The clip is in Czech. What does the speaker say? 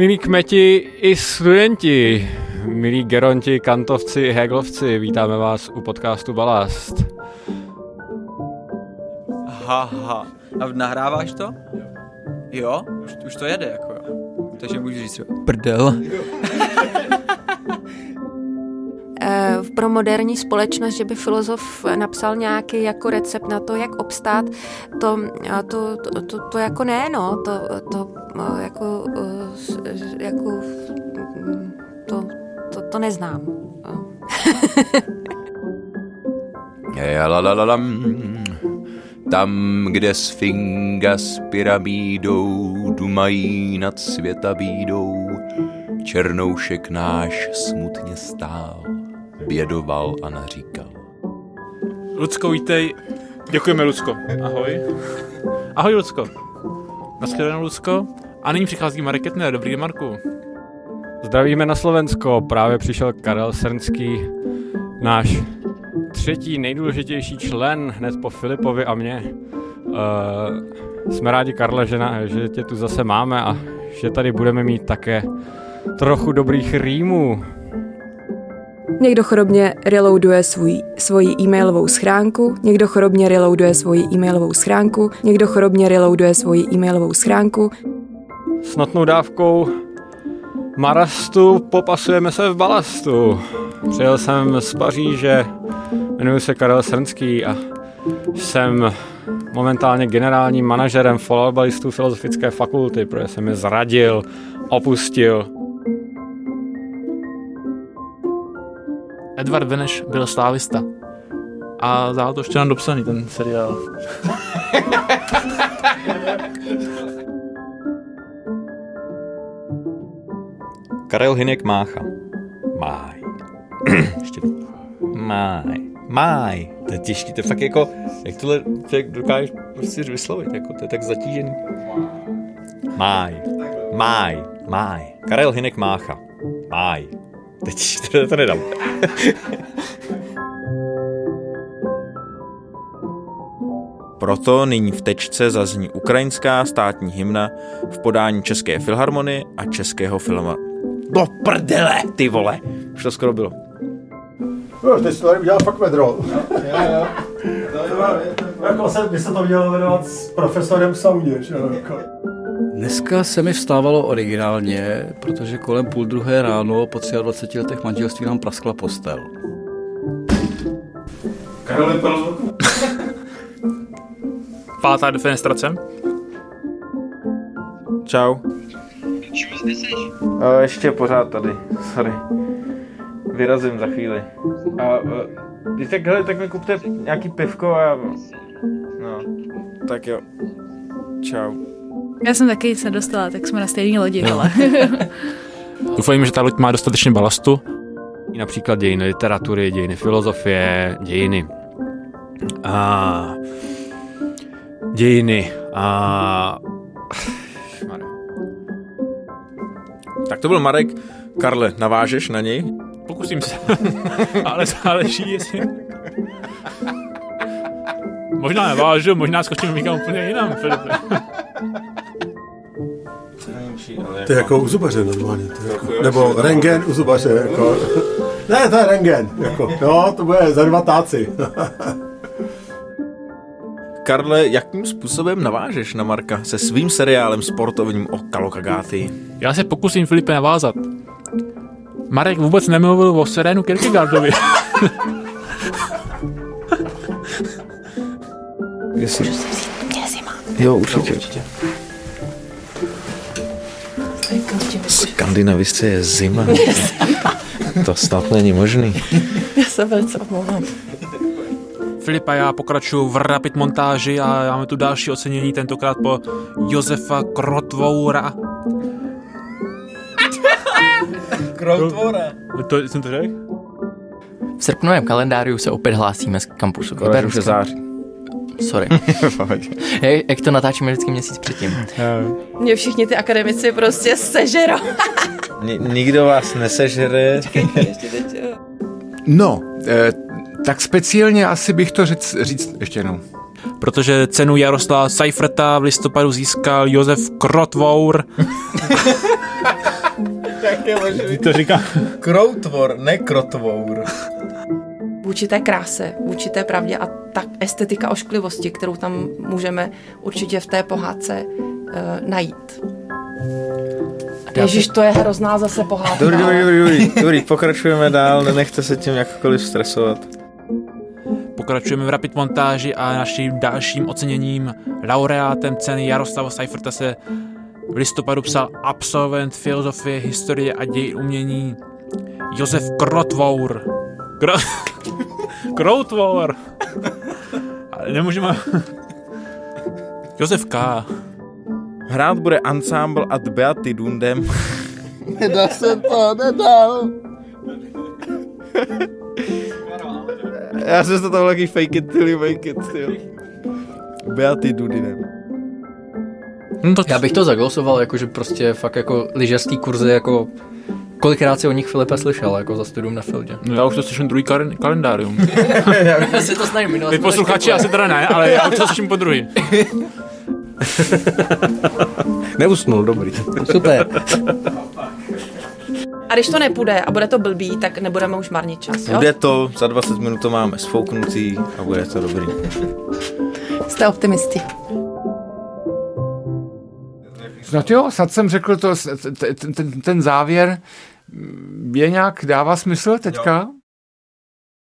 Milí kmeti i studenti, milí geronti, kantovci, heglovci, vítáme vás u podcastu Balast. Haha. A nahráváš to? Jo? Už, už to jede, jako jo. Takže můžu říct, prdel. Eh, pro moderní společnost, že by filozof napsal nějaký jako recept na to, jak obstát, to, to, to, to, to jako ne, no, to, to jako, eh, jako to, to, to neznám. Tam, kde Sfinga s pyramídou dumají nad světa bídou, černoušek náš smutně stál, bědoval a naříkal. Lucko, vítej. Děkujeme, Lucko. Ahoj. Ahoj, Lucko. Naschledanou, Lucko. A nyní přichází Marek Ketner. Dobrý den, Marku. Zdravíme na Slovensko. Právě přišel Karel Srnský, náš třetí nejdůležitější člen hned po Filipovi a mně. Uh, jsme rádi, Karle, že, na, že tě tu zase máme a že tady budeme mít také trochu dobrých rýmů. Někdo chorobně reloaduje svůj, svoji e-mailovou schránku, někdo chorobně reloaduje svoji e-mailovou schránku, někdo chorobně reloaduje svoji e-mailovou schránku. S notnou dávkou marastu popasujeme se v balastu. Přijel jsem z Paříže, jmenuji se Karel Srnský a jsem momentálně generálním manažerem fotbalistů Filozofické fakulty, protože jsem je zradil, opustil. Edvard Beneš byl slávista. A dál to ještě nám dopsaný, ten seriál. Karel Hinek Mácha. Máj. Ještě Máj. Máj. To je těžký, to je fakt jako, jak tohle jak dokážeš prostě vyslovit, jako to je tak zatížený. Máj. Máj. Máj. Karel Hinek Mácha. Máj. Teď to, to nedám. Proto nyní v tečce zazní ukrajinská státní hymna v podání České filharmonie a Českého filma. Do prdele, ty vole. Už to skoro bylo. No, teď jsi to tady udělal fakt vedro. Jako se, by se to mělo jmenovat s profesorem v sauně, že jo? Jako. Dneska se mi vstávalo originálně, protože kolem půl druhé ráno po 23 letech manželství nám praskla postel. Karol. Pátá defenestrace. Čau. A ještě pořád tady, sorry. Vyrazím za chvíli. A když tak, hele, tak mi kupte nějaký pivko a... No, tak jo. Čau. Já jsem taky se dostala, tak jsme na stejné lodi, ale. Doufám, že ta loď má dostatečně balastu. Například dějiny literatury, dějiny filozofie, dějiny a dějiny a to byl Marek. Karle, navážeš na něj? Pokusím se. ale záleží, jestli... Možná nevážu, možná skočím někam úplně jinam, Filipe. To je jako u zubaře normálně. To jako, nebo rengen u zubaře. Jako. Ne, to je rengen. Jako. No, to bude za dva táci. Karle, jakým způsobem navážeš na Marka se svým seriálem sportovním o Kalokagáty? Já se pokusím Filipe navázat. Marek vůbec nemluvil o Serenu Kierkegaardovi. Jestli... Jo, určitě. určitě. Skandinavisce je zima. to snad není možný. Já se velice omlouvám. Filip a já pokračuju v rapid montáži a máme tu další ocenění, tentokrát po Josefa Krotvoura. Krotvoura. To jsem to řekl? V srpnovém kalendáriu se opět hlásíme z kampusu. Konec září. Sorry. jak, jak to natáčíme vždycky měsíc předtím. Mě všichni ty akademici prostě sežerou. Ni- nikdo vás nesežere. No, eh, tak speciálně asi bych to říct, říct ještě jednou. Protože cenu Jaroslava Seiferta v listopadu získal Josef Krotvour. Jak je možný? To říká. Kroutvor, ne krotvour. Vůči té kráse, vůči té pravdě a ta estetika ošklivosti, kterou tam můžeme určitě v té pohádce uh, najít. Ježíš, to je hrozná zase pohádka. Dobrý, dobrý, dobrý, dobrý, dobrý, pokračujeme dál, nenechte se tím jakkoliv stresovat. Pokračujeme v rapid montáži a naším dalším oceněním laureátem ceny Jaroslava Seiferta se v listopadu psal absolvent filozofie, historie a děj umění Josef Krotvour. Kro... Krotvour. Ale nemůžeme... Josef K. Hrát bude ensemble ad Beatitudem. Nedá se to, nedá. Já jsem to tam taky fake it till you make it, jo. Beatitudinem. No to... Já bych to zaglosoval, jakože prostě fakt jako lyžařský kurzy, jako kolikrát si o nich Filipe slyšel, jako za studium na Fieldě. No já už to slyším druhý kar- kalendárium. já si to snažím minulost. Vy posluchači asi teda ne, ale já už to slyším po druhý. Neusnul, dobrý. Super. A když to nepůjde a bude to blbý, tak nebudeme už marnit čas, jo? Bude to, za 20 minut to máme sfouknutý a bude to dobrý. Jste optimisti. No jo, snad jsem řekl to, ten, ten, ten závěr je nějak, dává smysl teďka?